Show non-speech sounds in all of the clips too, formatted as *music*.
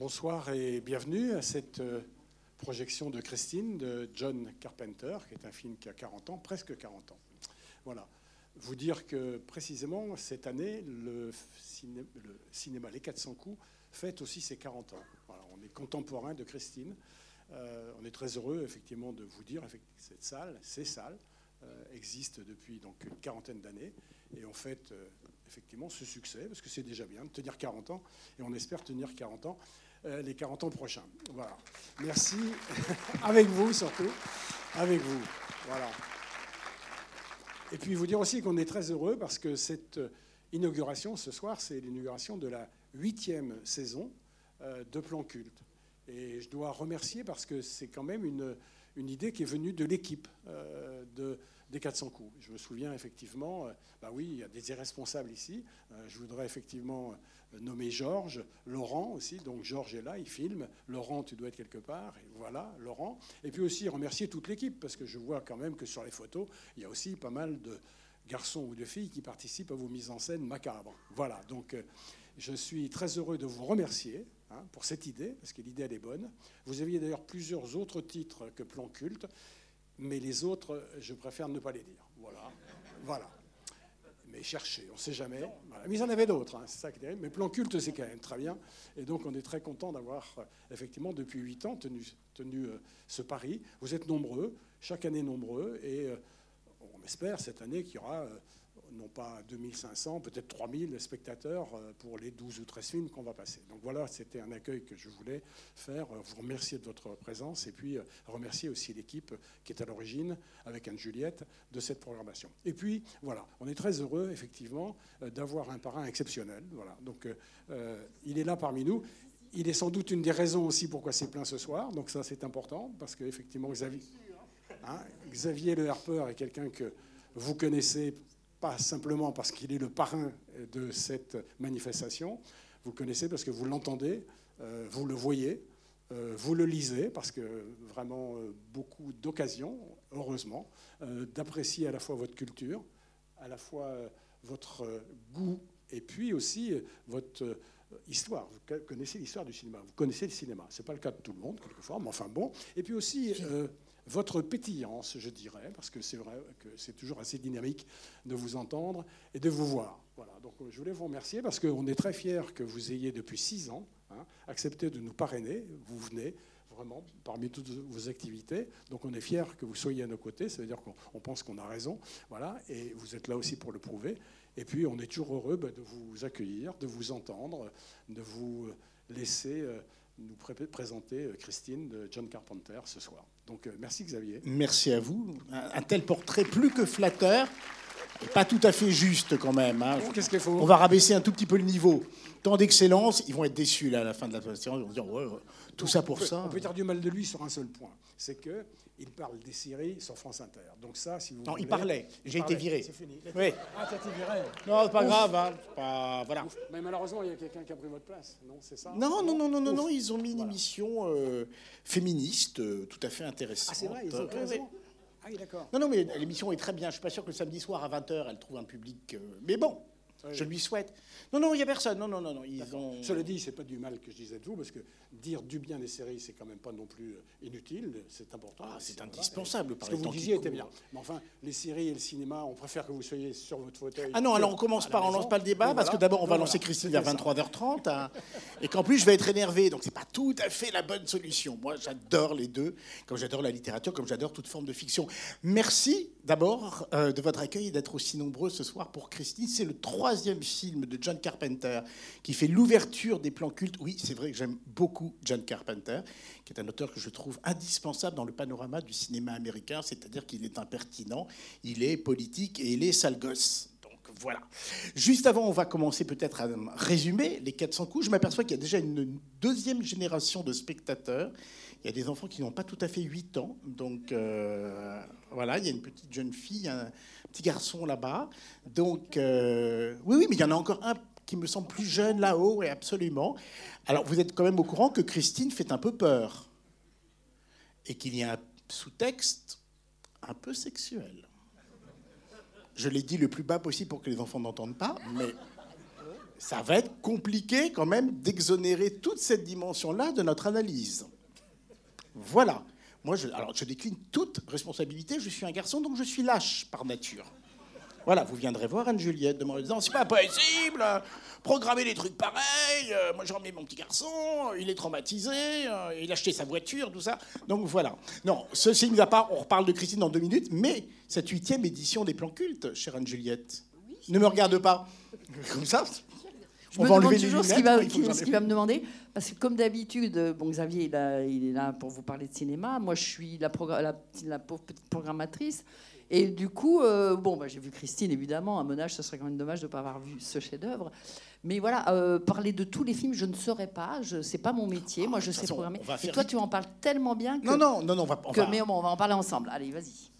Bonsoir et bienvenue à cette euh, projection de Christine de John Carpenter, qui est un film qui a 40 ans, presque 40 ans. Voilà. Vous dire que précisément cette année, le, cinéma Les 400 coups fête aussi ses 40 ans. on est contemporain de Christine. Euh, on est très heureux effectivement de vous dire que cette salle, ces salles, euh, existent depuis donc une quarantaine d'années et on fête effectivement ce succès, parce que c'est déjà bien de tenir 40 ans, et on espère tenir 40 ans euh, les 40 ans prochains. Voilà. Merci. *laughs* avec vous surtout. Avec vous. Voilà. Et puis vous dire aussi qu'on est très heureux parce que cette inauguration ce soir, c'est l'inauguration de la huitième saison euh, de Plan Culte. Et je dois remercier parce que c'est quand même une, une idée qui est venue de l'équipe euh, de des 400 coups. Je me souviens effectivement, euh, bah oui, il y a des irresponsables ici. Euh, je voudrais effectivement euh, nommer Georges, Laurent aussi. Donc Georges est là, il filme. Laurent, tu dois être quelque part. Voilà, Laurent. Et puis aussi remercier toute l'équipe, parce que je vois quand même que sur les photos, il y a aussi pas mal de garçons ou de filles qui participent à vos mises en scène macabres. Voilà, donc je suis très heureux de vous remercier hein, pour cette idée, parce que l'idée, elle est bonne. Vous aviez d'ailleurs plusieurs autres titres que Plan Culte mais les autres, je préfère ne pas les dire. Voilà. voilà. Mais cherchez, on ne sait jamais. Mais il y en avait d'autres, hein, c'est ça qui est Mais plan culte, c'est quand même très bien. Et donc, on est très content d'avoir, euh, effectivement, depuis huit ans, tenu, tenu euh, ce pari. Vous êtes nombreux, chaque année nombreux, et euh, on espère cette année qu'il y aura non pas 2500, peut-être 3000 spectateurs euh, pour les 12 ou 13 films qu'on va passer. Donc voilà, c'était un accueil que je voulais faire. Euh, vous remercier de votre présence et puis euh, remercier aussi l'équipe qui est à l'origine, avec Anne-Juliette, de cette programmation. Et puis voilà, on est très heureux, effectivement, d'avoir un parrain exceptionnel. Voilà, donc il est là parmi nous. Il est sans doute une des raisons aussi pourquoi c'est plein ce soir. Donc ça, c'est important, parce qu'effectivement, Xavier, hein, Xavier Le Harper est quelqu'un que vous connaissez pas simplement parce qu'il est le parrain de cette manifestation, vous le connaissez parce que vous l'entendez, euh, vous le voyez, euh, vous le lisez, parce que vraiment euh, beaucoup d'occasions, heureusement, d'apprécier à la fois votre culture, à la fois votre goût, et puis aussi votre histoire. Vous connaissez l'histoire du cinéma, vous connaissez le cinéma. Ce n'est pas le cas de tout le monde, quelquefois, mais enfin bon. Et puis aussi votre pétillance, je dirais, parce que c'est vrai que c'est toujours assez dynamique de vous entendre et de vous voir. Voilà, donc je voulais vous remercier parce qu'on est très fiers que vous ayez depuis six ans hein, accepté de nous parrainer. Vous venez vraiment parmi toutes vos activités. Donc on est fiers que vous soyez à nos côtés, ça veut dire qu'on pense qu'on a raison. Voilà, et vous êtes là aussi pour le prouver. Et puis on est toujours heureux bah, de vous accueillir, de vous entendre, de vous laisser euh, nous présenter euh, Christine de John Carpenter ce soir. Donc euh, merci Xavier. Merci à vous. Un, tel portrait plus que flatteur. Et pas tout à fait juste quand même. Hein. Qu'est-ce qu'il faut? On va rabaisser un tout petit peu le niveau. Tant d'excellence, ils vont être déçus là, à la fin de la séance. Ils vont dire ouais, tout ça pour ça. On peut dire du mal de lui sur un seul point. C'est que il parle des séries sur France Inter. Donc ça, si vous Non, il parlait. J'ai été viré. C'est fini. Oui. Ah, t'as été viré. Non, c'est pas grave. Hein. Pas... Voilà. Mais malheureusement, il y a quelqu'un qui a pris votre place. Non, c'est ça Non, non, non, non, non, non, Ils ont mis une émission euh, féministe euh, tout à fait intéressante. Ah, c'est vrai, ils ont raison. Ah oui, d'accord. Non, non, mais l'émission est très bien. Je suis pas sûr que le samedi soir à 20h, elle trouve un public. Euh, mais bon, je lui souhaite. Non, non, il n'y a personne. Non, non, non, non. Ils ont... Cela dit, c'est pas du mal que je disais de vous, parce que dire du bien des séries, c'est quand même pas non plus euh, inutile. C'est important. Ah, c'est indispensable. Par Ce que vous disiez était bien. Mais enfin, les séries et le cinéma, on préfère que vous soyez sur votre fauteuil. Ah non, alors on commence pas, on lance pas le débat, parce que d'abord on va lancer Christine vers 23h30, hein, *laughs* et qu'en plus je vais être énervé. Donc c'est pas tout à fait la bonne solution. Moi, j'adore les deux, comme j'adore la littérature, comme j'adore toute forme de fiction. Merci d'abord euh, de votre accueil et d'être aussi nombreux ce soir pour Christine. C'est le troisième film de John Carpenter qui fait l'ouverture des plans cultes. Oui, c'est vrai que j'aime beaucoup John Carpenter, qui est un auteur que je trouve indispensable dans le panorama du cinéma américain, c'est-à-dire qu'il est impertinent, il est politique et il est sale gosse. Voilà. Juste avant, on va commencer peut-être à résumer les 400 coups. Je m'aperçois qu'il y a déjà une deuxième génération de spectateurs. Il y a des enfants qui n'ont pas tout à fait 8 ans. Donc euh, voilà, il y a une petite jeune fille, un petit garçon là-bas. Donc euh, oui, oui, mais il y en a encore un qui me semble plus jeune là-haut, et absolument. Alors, vous êtes quand même au courant que Christine fait un peu peur et qu'il y a un sous-texte un peu sexuel. Je l'ai dit le plus bas possible pour que les enfants n'entendent pas, mais ça va être compliqué quand même d'exonérer toute cette dimension-là de notre analyse. Voilà. Moi, je, alors, je décline toute responsabilité. Je suis un garçon, donc je suis lâche par nature. Voilà, vous viendrez voir Anne-Juliette en disant c'est pas possible, programmer des trucs pareils. Euh, moi, j'ai emmené mon petit garçon, il est traumatisé, euh, il a acheté sa voiture, tout ça. Donc voilà. Non, ceci mis à part, on reparle de Christine dans deux minutes, mais cette huitième édition des plans cultes, chère Anne-Juliette, ne me regarde pas. Comme ça, je me demande toujours ce qu'il va, va, me demander. Parce que comme d'habitude, bon, Xavier, il, est là pour vous parler de cinéma. Moi, je suis la, la, pauvre petite programmatrice. Et du coup, euh, bon, bah, j'ai vu Christine, évidemment. Un menage, ce serait quand même dommage de ne pas avoir vu ce chef-d'œuvre. Mais voilà, euh, parler de tous les films, je ne saurais pas. Ce n'est pas mon métier. Moi, je sais programmer. Et toi, tu en parles tellement bien que. Non, non, non, non on va, que, Mais bon, on va en parler ensemble. Allez, vas-y.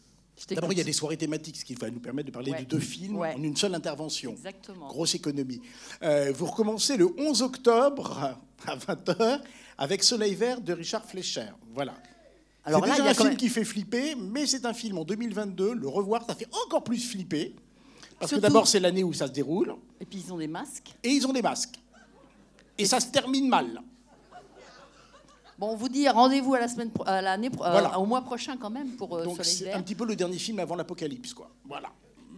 D'abord, il y a des soirées thématiques, ce qui va nous permettre de parler de deux films en une seule intervention. Exactement. Grosse économie. Euh, vous recommencez le 11 octobre à 20h avec Soleil vert de Richard Fleischer. Voilà. C'est déjà un film qui fait flipper, mais c'est un film en 2022. Le revoir, ça fait encore plus flipper. Parce que d'abord, c'est l'année où ça se déroule. Et puis, ils ont des masques. Et ils ont des masques. Et ça se termine mal. Bon, on vous dit rendez-vous à la semaine, à l'année, euh, au mois prochain quand même pour euh, Donc c'est un petit peu le dernier film avant l'apocalypse, quoi. Voilà.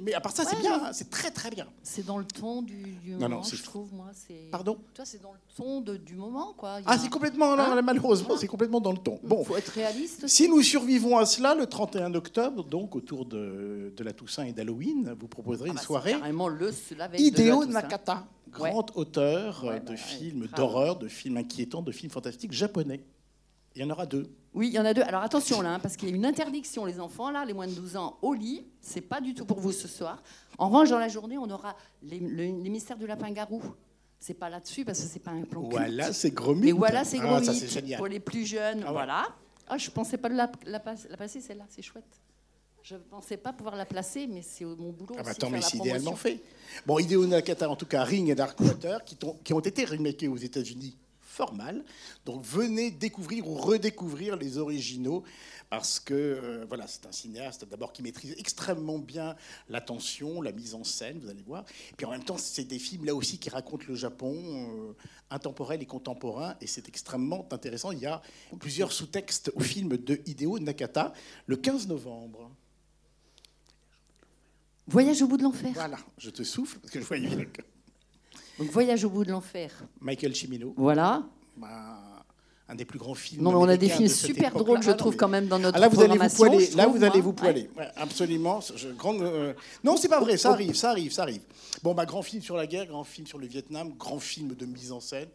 Mais à part ça, c'est bien, c'est très très bien. C'est dans le ton du, moment, je trouve, moi. Pardon Toi, c'est dans le ton du moment, quoi. ah, c'est complètement, hein malheureusement, c'est complètement dans le ton. Bon, faut être réaliste. Si nous survivons à cela, le 31 octobre, donc autour de, de la Toussaint et d'Halloween, vous proposerez ah une bah, soirée. Carrément le Hideo Nakata, grand auteur de bah, films d'horreur, de films inquiétants, de films fantastiques japonais. Il y en aura deux. Oui, il y en a deux. Alors attention là, hein, parce qu'il y a une interdiction, les enfants, là, les moins de 12 ans, au lit. C'est pas du tout pour vous ce soir. En revanche, dans la journée, on aura les, mystères du lapin-garou. C'est pas là-dessus parce que c'est pas un plan Voilà, c'est gros Et voilà, c'est gros ah, Pour les plus jeunes, ah voilà. Ah, je pensais pas la, la, passer, celle-là, c'est chouette. Je ne pensais pas pouvoir la placer, mais c'est mon boulot. Ah bah attends, mais c'est idéalement fait. Bon, Hideo Nakata, en tout cas, Ring et Darkwater, qui, qui ont été remakés aux États-Unis formal. Donc venez découvrir ou redécouvrir les originaux parce que euh, voilà, c'est un cinéaste d'abord qui maîtrise extrêmement bien l'attention, la mise en scène, vous allez voir. Et puis en même temps, c'est des films là aussi qui racontent le Japon euh, intemporel et contemporain et c'est extrêmement intéressant. Il y a plusieurs sous-textes au film de Hideo Nakata le 15 novembre. Voyage au bout de l'enfer. Voilà, je te souffle parce que je voyais donc Voyage au bout de l'enfer. Michael Cimino. Voilà. Bah, un des plus grands films. Non, on a des films super drôles, je trouve, quand même, dans notre ah, là, vous allez vous poiler. Là, vous allez vous poiler. absolument. Je, grand, euh, Non, c'est pas vrai. Ça arrive, ça arrive, ça arrive. Bon, bah, grand film sur la guerre, grand film sur le Vietnam, grand film de mise en scène.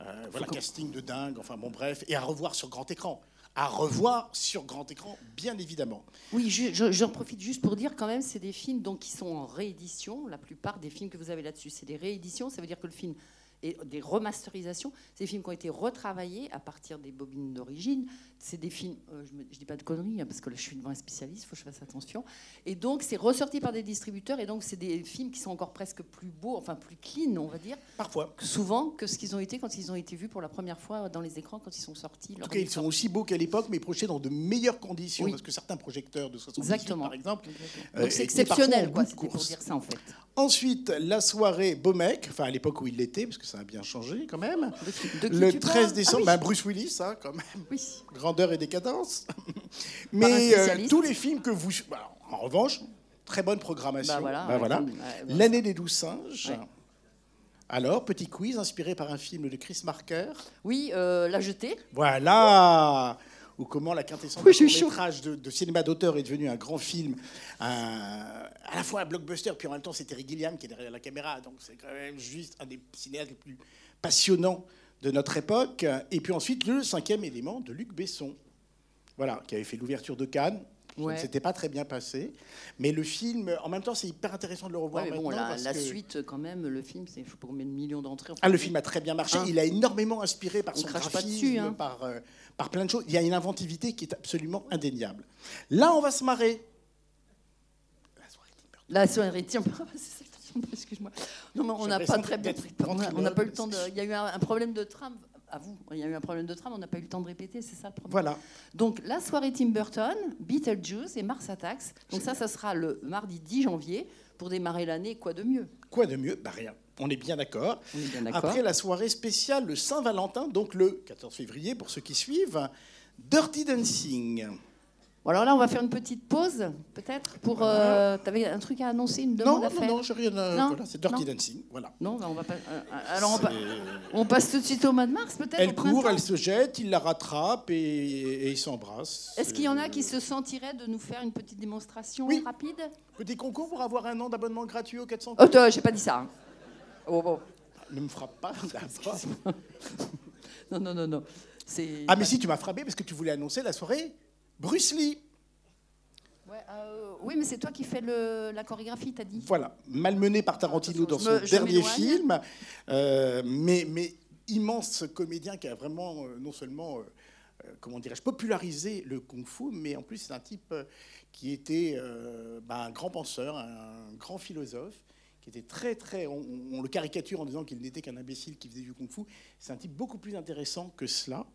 Euh, voilà, casting de dingue. Enfin, bon, bref. Et à revoir sur grand écran à revoir sur grand écran, bien évidemment. Oui, j'en profite juste pour dire quand même, c'est des films donc, qui sont en réédition. La plupart des films que vous avez là-dessus, c'est des rééditions. Ça veut dire que le film et des remasterisations. C'est des films qui ont été retravaillés à partir des bobines d'origine. C'est des films, euh, je ne dis pas de conneries, hein, parce que là, je suis devant un spécialiste, il faut que je fasse attention. Et donc, c'est ressorti par des distributeurs, et donc, c'est des films qui sont encore presque plus beaux, enfin plus clean, on va dire. Parfois. Souvent que ce qu'ils ont été quand ils ont été vus pour la première fois dans les écrans, quand ils sont sortis. En tout cas, ils sont aussi beaux qu'à l'époque, mais projetés dans de meilleures conditions, parce que certains projecteurs de 78, par exemple. Euh, c'est exceptionnel, quoi, pour dire ça, en fait. Ensuite, la soirée Bomec, enfin à l'époque où il l'était, parce que ça a bien changé quand même. le 13 décembre, ah ben, Bruce Willis, hein, quand même. Oui. Grandeur et décadence. Mais euh, tous les films que vous. Bah, en revanche, très bonne programmation. Bah voilà. Bah L'année des douze singes. Alors, petit quiz inspiré par un film de Chris Marker. Oui, euh, La Jetée. Voilà ou comment la quintessence oui, métrage de, cinéma d'auteur est devenu un grand film, à la fois un blockbuster, puis en même temps c'est Terry Gilliam qui est derrière la caméra, donc c'est quand même juste un des cinéastes les plus passionnants de notre époque. Et puis ensuite le cinquième élément de Luc Besson, voilà, qui avait fait l'ouverture de Cannes. Ouais. C'était pas très bien passé, mais le film, en même temps, c'est hyper intéressant de le revoir. bon, la, suite, quand même, le film, c'est pour combien de millions d'entrées Ah, le film a très bien marché. Hein il a énormément inspiré par son graphisme, dessus, hein. par, euh, par plein de choses. Il y a une inventivité qui est absolument indéniable. Là, on va se marrer. La soirée Timberton. *laughs* Excuse-moi. Non, mais on n'a pas très bien. On n'a pas eu le temps de. Il y a eu un, problème de tram. À vous, il y a eu un problème de tram, on n'a pas eu le temps de répéter, c'est ça le problème. Voilà. Donc la soirée Tim Burton, Beetlejuice et Mars Attacks. Donc ça, ça sera le mardi 10 janvier pour démarrer l'année, quoi de mieux? Quoi de mieux? Bah rien. On est bien d'accord. On est bien d'accord. Après la soirée spéciale le Saint-Valentin, donc le 14 février pour ceux qui suivent, Dirty Dancing. Bon, alors là, on va faire une petite pause, peut-être, pour... euh, T'avais un truc à annoncer, une Non, demande à non, faire non, j'ai rien à... Non, voilà, c'est Dirty non. Dancing, voilà. Non, ben, on va pas... euh, alors, on, pa- C'est- on passe tout de suite au mois de mars, peut-être Elle court, elle se jette, il la rattrape et, et ils s'embrassent. Est-ce qu'il y en a qui se sentiraient de nous faire une petite démonstration Oui. rapide Petit concours pour avoir un an d'abonnement gratuit au 400 Oh, j'ai pas dit ça. hein. Oh, bon. Ne me frappe pas. *laughs* Non, non, non, non. C'est... ah mais si, tu m'as frappé parce que tu voulais annoncer la soirée Bruce Lee. Ouais, euh, oui, mais c'est toi qui fais le, la chorégraphie, t'as dit Voilà, malmené par Tarantino dans son me- dernier film, euh, mais, mais immense comédien qui a vraiment euh, non seulement, comment dirais-je, popularisé le kung-fu, mais en plus c'est un type qui était bah, un grand penseur, un grand philosophe, qui était très très, on, on le caricature en disant qu'il n'était qu'un imbécile qui faisait du kung-fu. C'est un type beaucoup plus intéressant que cela.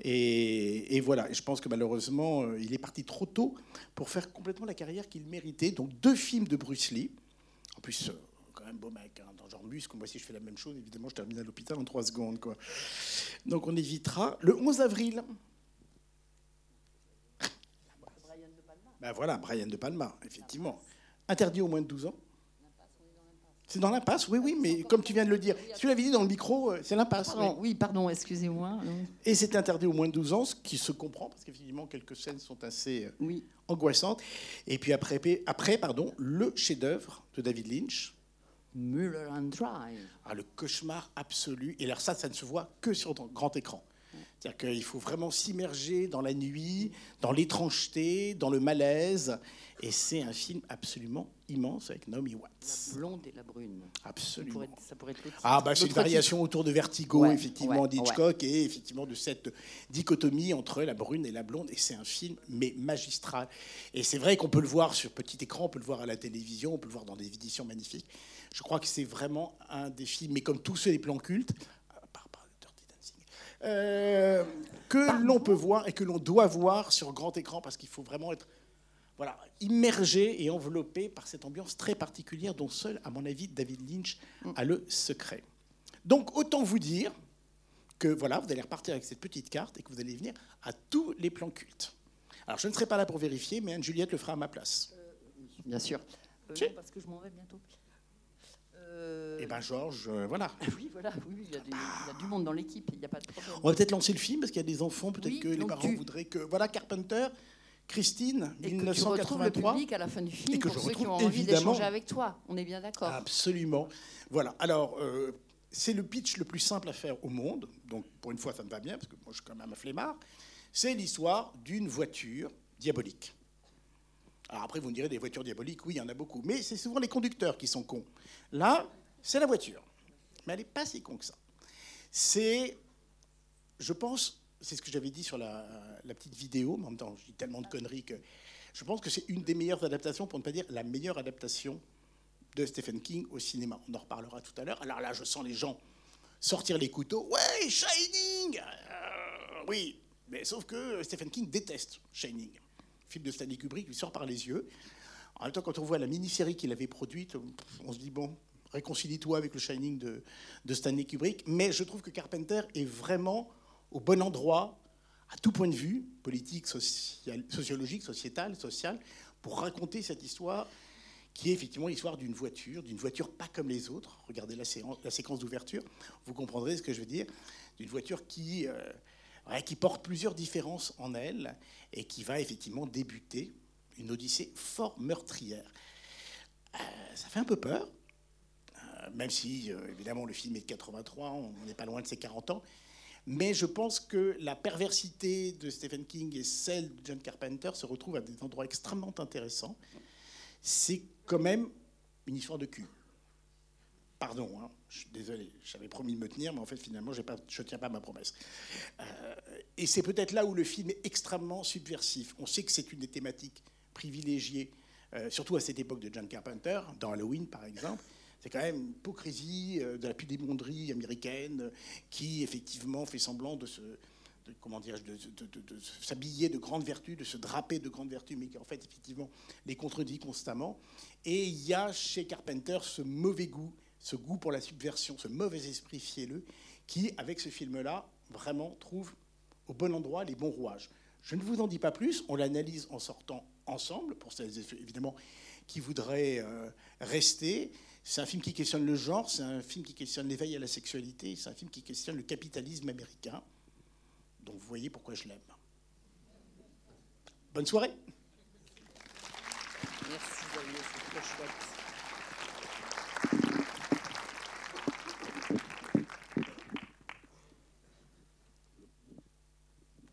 Et, et voilà, Et je pense que malheureusement, euh, il est parti trop tôt pour faire complètement la carrière qu'il méritait. Donc deux films de Bruce Lee. En plus, euh, quand même beau mec, hein, dans genre muscle. Moi, si je fais la même chose, évidemment, je termine à l'hôpital en trois secondes. Quoi. Donc on évitera. Le 11 avril. Ben voilà, Brian De Palma, effectivement. Interdit au moins de 12 ans. C'est dans l'impasse, oui, oui, mais comme tu viens de le dire, si tu l'avais dit dans le micro, euh, c'est l'impasse. oui. Pardon, oui, pardon, excusez-moi. Et c'est interdit au moins de 12 ans, ce qui se comprend, parce qu'effectivement, quelques scènes sont assez euh, Oui. angoissantes. Et puis après, après pardon, le chef-d'œuvre de David Lynch, Muller and Drive. ah, le cauchemar absolu. Et alors ça, ça ne se voit que sur grand écran. C'est-à-dire qu'il faut vraiment s'immerger dans la nuit, dans l'étrangeté, dans le malaise. Et c'est un film absolument immense avec Naomi La Watts. blonde et la brune. Ça Absolument. pourrait, ça pourrait être l'autre Ah, bah, c'est une variation autour de Vertigo, Ouais, effectivement, ouais, d'Hitchcock, et effectivement de cette dichotomie entre la brune et la blonde. Et c'est un film, mais magistral. Et c'est vrai qu'on peut le voir sur petit écran, on peut le voir à la télévision, on peut le voir dans des éditions magnifiques. Je crois que c'est vraiment un des films, mais comme tous ceux des plans cultes, à part par Dirty Dancing, euh, que l'on peut voir et que l'on doit voir sur grand écran, parce qu'il faut vraiment être voilà, immergé et enveloppé par cette ambiance très particulière dont seul, à mon avis, David Lynch a le secret. Donc, autant vous dire que voilà, vous allez repartir avec cette petite carte et que vous allez venir à tous les plans cultes. Alors, je ne serai pas là pour vérifier, mais Anne-Juliette le fera à ma place. Bien sûr. Euh, non, parce que je m'en vais bientôt. Euh, Eh ben, Georges, euh, voilà. *laughs* Oui, voilà, oui, il y, a des- il y a du monde dans l'équipe, il n'y a pas de problème. On va peut-être lancer le film parce qu'il y a des enfants, peut-être Oui, que les parents tu- voudraient que. Voilà, Carpenter, Christine, Et que tu le 1983. public à la fin du film Et que pour je ceux qui ont envie évidemment- d'échanger avec toi. On est bien d'accord. Absolument. Voilà. Alors, euh, c'est le pitch le plus simple à faire au monde. Donc, pour une fois, ça me va bien, parce que moi, je suis quand même un flemmard. C'est l'histoire d'une voiture diabolique. Alors, après, vous me direz, des voitures diaboliques, oui, il y en a beaucoup. Mais c'est souvent les conducteurs qui sont cons. Là, c'est la voiture. Mais elle n'est pas si con que ça. C'est, je pense, c'est ce que j'avais dit sur la, petite vidéo, mais en même temps, je dis tellement de conneries que je pense que c'est une des meilleures adaptations, pour ne pas dire la meilleure adaptation de Stephen King au cinéma. On en reparlera tout à l'heure. Alors là, je sens les gens sortir les couteaux. Ouais, Shining Euh, Oui, mais sauf que Stephen King déteste Shining. Film de Stanley Kubrick lui sort par les yeux. En même temps, quand on voit la mini-série qu'il avait produite, on se dit, bon, réconcilie-toi avec le Shining de, Stanley Kubrick. Mais je trouve que Carpenter est vraiment au bon endroit, à tout point de vue, politique, sociologique, sociétal, social, pour raconter cette histoire qui est effectivement l'histoire d'une voiture, d'une voiture pas comme les autres. Regardez la, séquence d'ouverture, vous comprendrez ce que je veux dire. D'une voiture qui, euh, qui porte plusieurs différences en elle et qui va effectivement débuter une odyssée fort meurtrière. Euh, ça fait un peu peur, euh, même si euh, évidemment le film est de 83, on n'est pas loin de ses 40 ans. Mais je pense que la perversité de Stephen King et celle de John Carpenter se retrouvent à des endroits extrêmement intéressants c'est quand même une histoire de cul. Pardon, hein, je suis désolé, j'avais promis de me tenir, mais en fait finalement je ne tiens pas ma promesse. Euh, et c'est peut-être là où le film est extrêmement subversif. On sait que c'est une des thématiques privilégiées, euh, surtout à cette époque de John Carpenter, dans Halloween par exemple. C'est quand même une hypocrisie euh, de la pudémonderie américaine qui effectivement fait semblant de, de s'habiller de grandes vertus, de se draper de grandes vertus, mais qui en fait effectivement les contredit constamment. Et il y a chez Carpenter ce mauvais goût, ce goût pour la subversion, ce mauvais esprit fielleux, qui, avec ce film-là, vraiment trouve au bon endroit les bons rouages. Je ne vous en dis pas plus, on l'analyse en sortant ensemble, pour celles évidemment qui voudraient euh, rester. C'est un film qui questionne le genre, c'est un film qui questionne l'éveil à la sexualité, c'est un film qui questionne le capitalisme américain. Donc vous voyez pourquoi je l'aime. Bonne soirée. Merci, chouette.